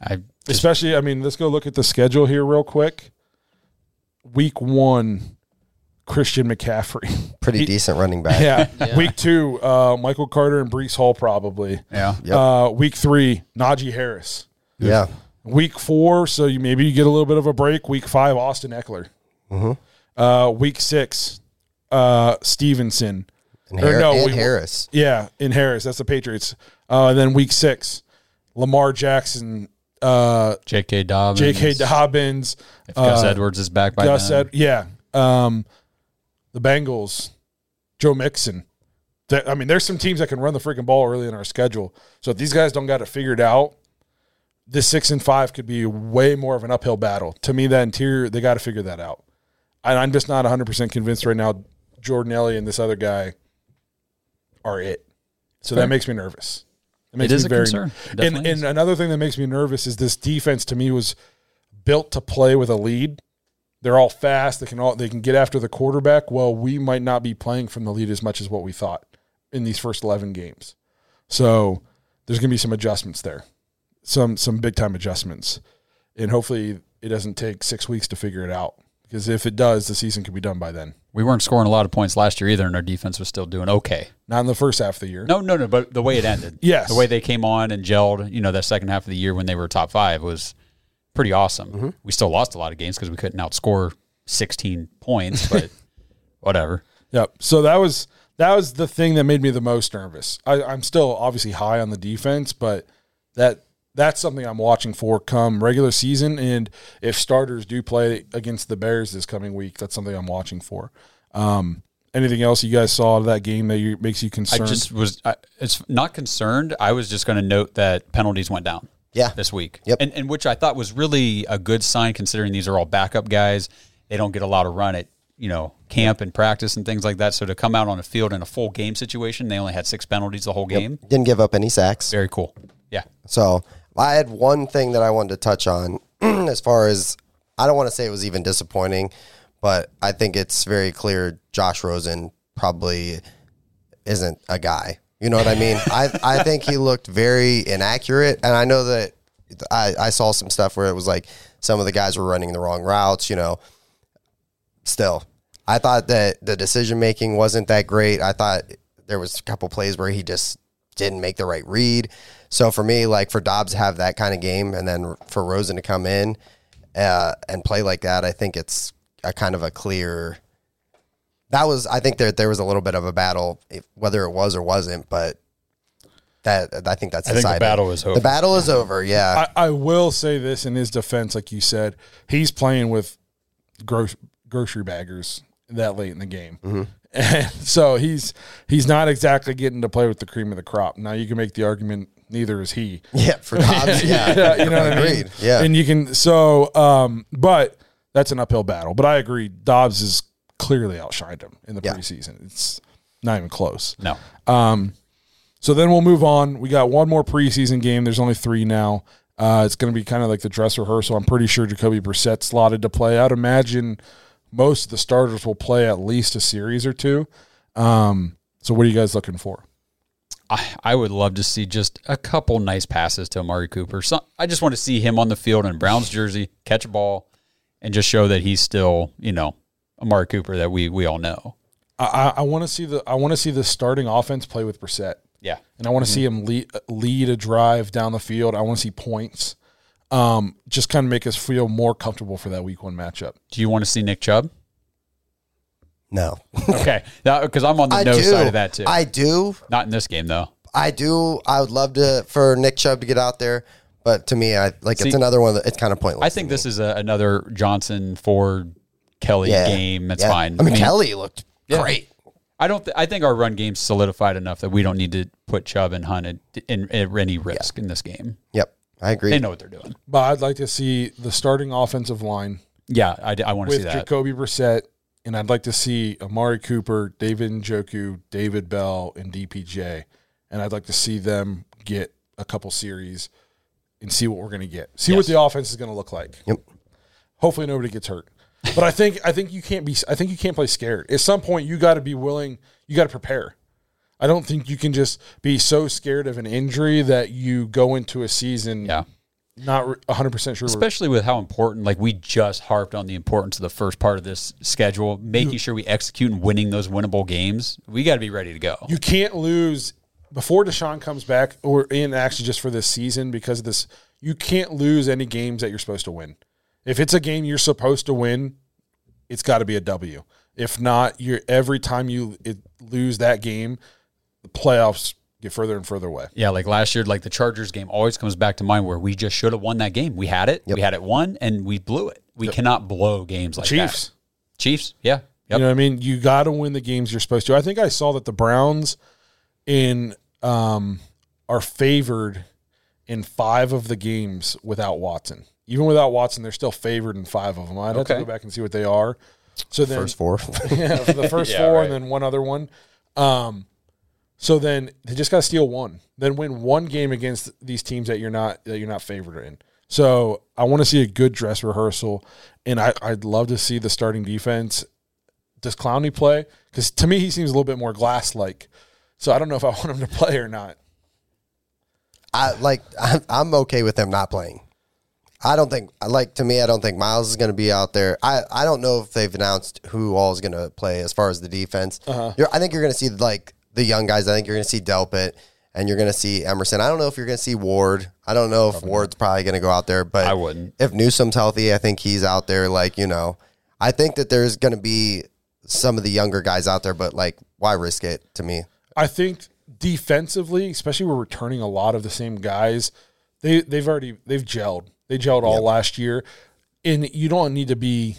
I Especially, I mean, let's go look at the schedule here real quick. Week one, Christian McCaffrey. Pretty He- decent running back. Yeah. Week two, uh, Michael Carter and Breece Hall probably. yeah. Yep. Uh, week three, Najee Harris. Yeah. Week four, so you maybe you get a little bit of a break. Week five, Austin Ekeler. Uh, week six, uh, Stevenson. And, Or Har- no, and we- Harris. Yeah, in Harris. That's the Patriots. Uh, then week six, Lamar Jackson, uh, J.K. Dobbins. J.K. Dobbins, If Gus uh, Edwards is back by Gus then. Ed- yeah, um, the Bengals, Joe Mixon. That, I mean, there's some teams that can run the freaking ball early in our schedule. So if these guys don't got it figured out, this six and five could be way more of an uphill battle. To me, that interior they got to figure that out. And I'm just not 100 percent convinced right now. Jordan Elliott and this other guy are it. So that makes me nervous. It makes is me a very concern. And, and another thing that makes me nervous is this defense. To me, was built to play with a lead. They're all fast. They can all they can get after the quarterback. Well, we might not be playing from the lead as much as what we thought in these first eleven games. So there's going to be some adjustments there, some some big time adjustments, and hopefully it doesn't take six weeks to figure it out. Because if it does, the season could be done by then. We weren't scoring a lot of points last year either, and our defense was still doing okay. Not in the first half of the year. No, no, no. But the way it ended, Yes. the way they came on and gelled, you know, that second half of the year when they were top five was pretty awesome. Mm-hmm. We still lost a lot of games because we couldn't outscore 16 points, but whatever. Yep. So that was that was the thing that made me the most nervous. I, I'm still obviously high on the defense, but that that's something I'm watching for come regular season. And if starters do play against the Bears this coming week, that's something I'm watching for. Um, anything else you guys saw out of that game that you, makes you I concerned? just was, I, it's not concerned. I was just going to note that penalties went down. Yeah. this week. Yep. And, and which I thought was really a good sign considering these are all backup guys. They don't get a lot of run at, you know, camp and practice and things like that. So to come out on a field in a full game situation, they only had six penalties the whole game. Didn't give up any sacks. Very cool. Yeah. So I had one thing that I wanted to touch on as far as I don't want to say it was even disappointing, but I think it's very clear Josh Rosen probably isn't a guy. You know what I mean? I I think he looked very inaccurate, and I know that I, I saw some stuff where it was like some of the guys were running the wrong routes. You know, still, I thought that the decision making wasn't that great. I thought there was a couple plays where he just didn't make the right read. So for me, like for Dobbs to have that kind of game, and then for Rosen to come in uh, and play like that, I think it's a kind of a clear. That was, I think there there was a little bit of a battle, if, whether it was or wasn't, but that I think that's I think the decided. battle is over. The battle is over. Yeah, I, I will say this in his defense, like you said, he's playing with gro- grocery baggers that late in the game. Mm-hmm. And so he's he's not exactly getting to play with the cream of the crop. Now you can make the argument neither is he. yeah, for Dobbs. Yeah, Yeah, you know what I mean? Agreed. Yeah. And you can so um but that's an uphill battle. But I agree, Dobbs has clearly outshined him in the Yeah. preseason. It's not even close. No. Um, so then we'll move on. We got one more preseason game. There's only three now. Uh, it's going to be kind of like the dress rehearsal. I'm pretty sure Jacoby Brissett slotted to play. I'd imagine most of the starters will play at least a series or two. Um, so what are you guys looking for? I, I would love to see just a couple nice passes to Amari Cooper. I just want to see him on the field in Browns jersey, catch a ball, and just show that he's still, you know, Amari Cooper that we we all know. I, I, want to see the I want to see the starting offense play with Brissett, Yeah. and I want to see him lead, lead a drive down the field. I want to see points. Um, just kind of make us feel more comfortable for that week one matchup. Do you want to see Nick Chubb? No, Okay. Because I'm on the I no do. side of that too. I do. Not in this game though. I do. I would love to for Nick Chubb to get out there, but to me, I like See, it's another one that it's kind of pointless. I think this is a, another Johnson Ford Kelly Yeah. game. That's Yeah. fine. I mean, Kelly looked Yeah. great. I don't. Th- I think our run game's solidified enough that we don't need to put Chubb and Hunt in, in, in any risk in this game. Yep, I agree. They know what they're doing. But I'd like to see the starting offensive line Yeah, I, I want to see with that. Jacoby Brissett, and I'd like to see Amari Cooper, David Njoku, David Bell, and DPJ, and I'd like to see them get a couple series and see what we're going to get. See what the offense is going to look like. Yep. Hopefully nobody gets hurt. But I think I think you can't be I think you can't play scared. At some point you got to be willing, you got to prepare. I don't think you can just be so scared of an injury that you go into a season Yeah. Not re- 100% sure. Especially with how important, like we just harped on the importance of the first part of this schedule, making sure we execute and winning those winnable games. We got to be ready to go. you can't lose before Deshaun comes back, or in actually just for this season because of this. You can't lose any games that you're supposed to win. If it's a game you're supposed to win, it's got to be a W. If not, you're every time you it, lose that game, the playoffs get further and further away. Yeah, like last year, like the Chargers game always comes back to mind where we just should have won that game. We had it, we had it won, and we blew it. We cannot blow games like Chiefs. that. Chiefs, yeah, yep. You know what I mean? You got to win the games you're supposed to. I think I saw that the Browns in um, are favored in five of the games without Watson. Even without Watson, they're still favored in five of them. I'd have to go back and see what they are. So then, First four. yeah, the first Yeah, four, right. and then one other one. Um, so then they just got to steal one, then win one game against these teams that you're not that you're not favored in. So I want to see a good dress rehearsal, and I, I'd love to see the starting defense. Does Clowney play? Because to me, he seems a little bit more glass like. So I don't know if I want him to play or not. I like. I'm, I'm okay with them not playing. I don't think. Like to me, I don't think Myles is going to be out there. I, I don't know if they've announced who all is going to play as far as the defense. Uh-huh. You're, I think you're going to see like the young guys. I think you're going to see Delpit and you're going to see Emerson. I don't know if you're going to see Ward. I don't know if Ward's probably going to go out there, but I wouldn't. If Newsome's healthy, I think he's out there. Like you know, I think that there's going to be some of the younger guys out there, but like why risk it? To me, I think defensively, especially we're returning a lot of the same guys. They they've already they've gelled. They gelled all last year, and you don't need to be.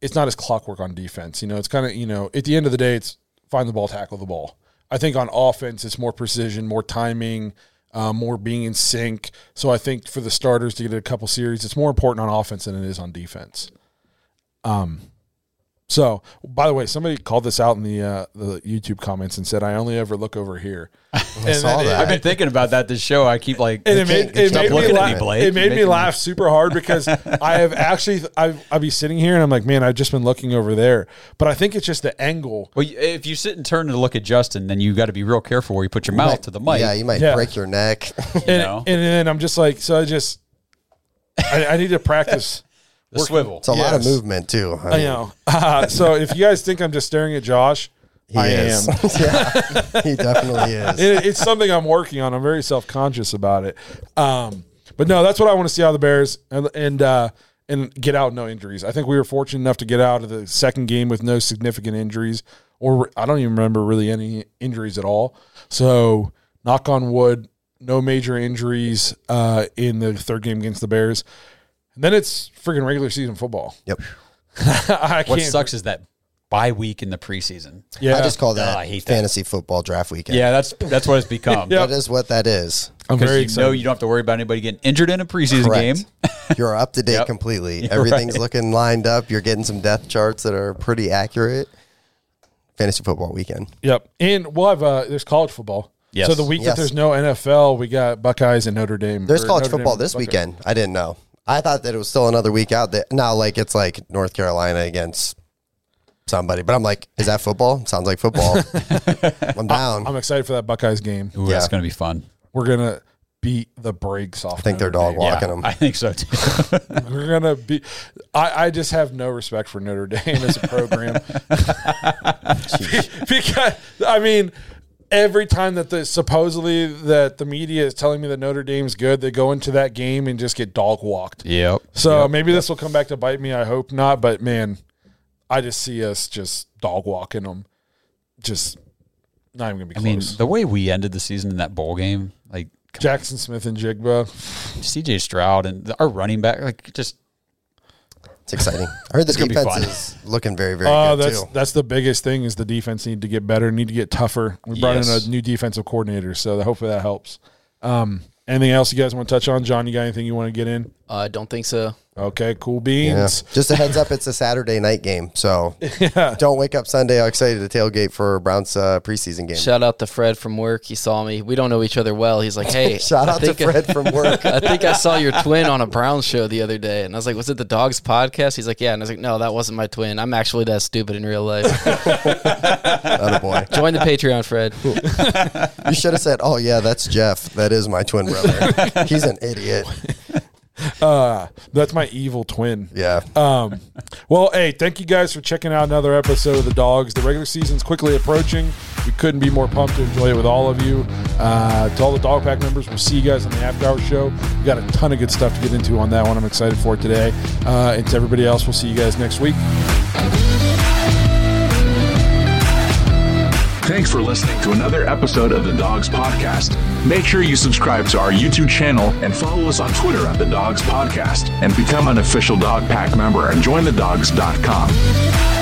It's not as clockwork on defense. You know, it's kind of you know at the end of the day, it's find the ball, tackle the ball. I think on offense, it's more precision, more timing, uh, more being in sync. So I think for the starters to get a couple series, it's more important on offense than it is on defense. Um, so, by the way, somebody called this out in the uh, the YouTube comments and said, "I only ever look over here." and saw then it- that. I've been thinking about that this show. I keep like, and it made, it made me looking at laugh. me, Blake. It made me Making me- laugh super hard because I have actually I've I be sitting here and I'm like, man, I've just been looking over there, but I think it's just the angle. well, if you sit and turn to look at Justin, then you got to be real careful where you put your mouth to the mic. yeah, you might Yeah. break your neck. And, know? and then I'm just like, so I just I, I need to practice. The swivel. It's a lot of movement too. I I know. Uh, so if you guys think I'm just staring at Josh, He I is. am. yeah, he definitely is. it, it's something I'm working on. I'm very self conscious about it. Um, but no, that's what I want to see out of the Bears and and uh, and get out no injuries. I think we were fortunate enough to get out of the second game with no significant injuries, or I don't even remember really any injuries at all. So knock on wood, no major injuries uh, in the third game against the Bears. And then it's freaking regular season football. Yep. I What can't. sucks is that bye week in the preseason. Yeah, I just call that Oh, I hate that. fantasy football draft weekend. Yeah, that's that's what it's become. Yeah. That is what that is. I'm Because very you excited. know you don't have to worry about anybody getting injured in a preseason Correct. game. You're up to date Yep. completely. You're Everything's right. looking lined up. You're getting some death charts that are pretty accurate. Fantasy football weekend. Yep, and we'll have uh, there's college football. Yes. So the week that there's no NFL, we got Buckeyes and Notre Dame. There's or college Notre football Dame this Buckeyes. weekend. I didn't know. I thought that it was still another week out. That now, like it's like North Carolina against somebody, but I'm like, is that football? Sounds like football. I'm down. I'm excited for that Buckeyes game. Ooh, Yeah. that's going to be fun. We're gonna beat the brakes off. I think they're dog walking Yeah, them. I think so too. We're gonna be. I, I just have no respect for Notre Dame as a program because I mean. Every time that the supposedly that the media is telling me that Notre Dame's good, they go into that game and just get dog walked. yep. So maybe this will come back to bite me. I hope not. But man, I just see us just dog walking them. Just not even gonna be Close. I mean, the way we ended the season in that bowl game, like Jaxon Smith-Njigba. CJ Stroud and our running back, like just It's exciting. I heard the It's defense is looking very, very Oh, good that's too. that's the biggest thing is the defense need to get better, need to get tougher. We brought Yes. in a new defensive coordinator, so hopefully that helps. Um, anything else you guys want to touch on, John? You got anything you want to get in? I don't think so. Okay, cool Yeah. beans. Just a heads up, it's a Saturday night game, so don't wake up Sunday all excited to tailgate for Browns uh, preseason game. Shout out to Fred from work. He saw me. We don't know each other well. He's like, "Hey, Shout I out to think I- Fred from work. I think I saw your twin on a Browns show the other day, and I was like, "Was it the Dawgs podcast?" He's like, "Yeah," and I was like, "No, that wasn't my twin. I'm actually that stupid in real life." boy. Join the Patreon, Fred. You should have said, "Oh yeah, that's Jeff. That is my twin brother. He's an idiot." Uh, that's my evil twin. Yeah. Um, well, hey, thank you guys for checking out another episode of the Dawgs. The regular season's quickly approaching. We couldn't be more pumped to enjoy it with all of you. Uh, to all the Dawg Pack members, we'll see you guys on the after hour show. We got a ton of good stuff to get into on that one. I'm excited for it today. Uh, and to everybody else, we'll see you guys next week. Thanks for listening to another episode of the Dawgs Podcast. Make sure you subscribe to our YouTube channel and follow us on Twitter at the Dawgs Podcast and become an official Dawg Pack member at jointhedawgs.com.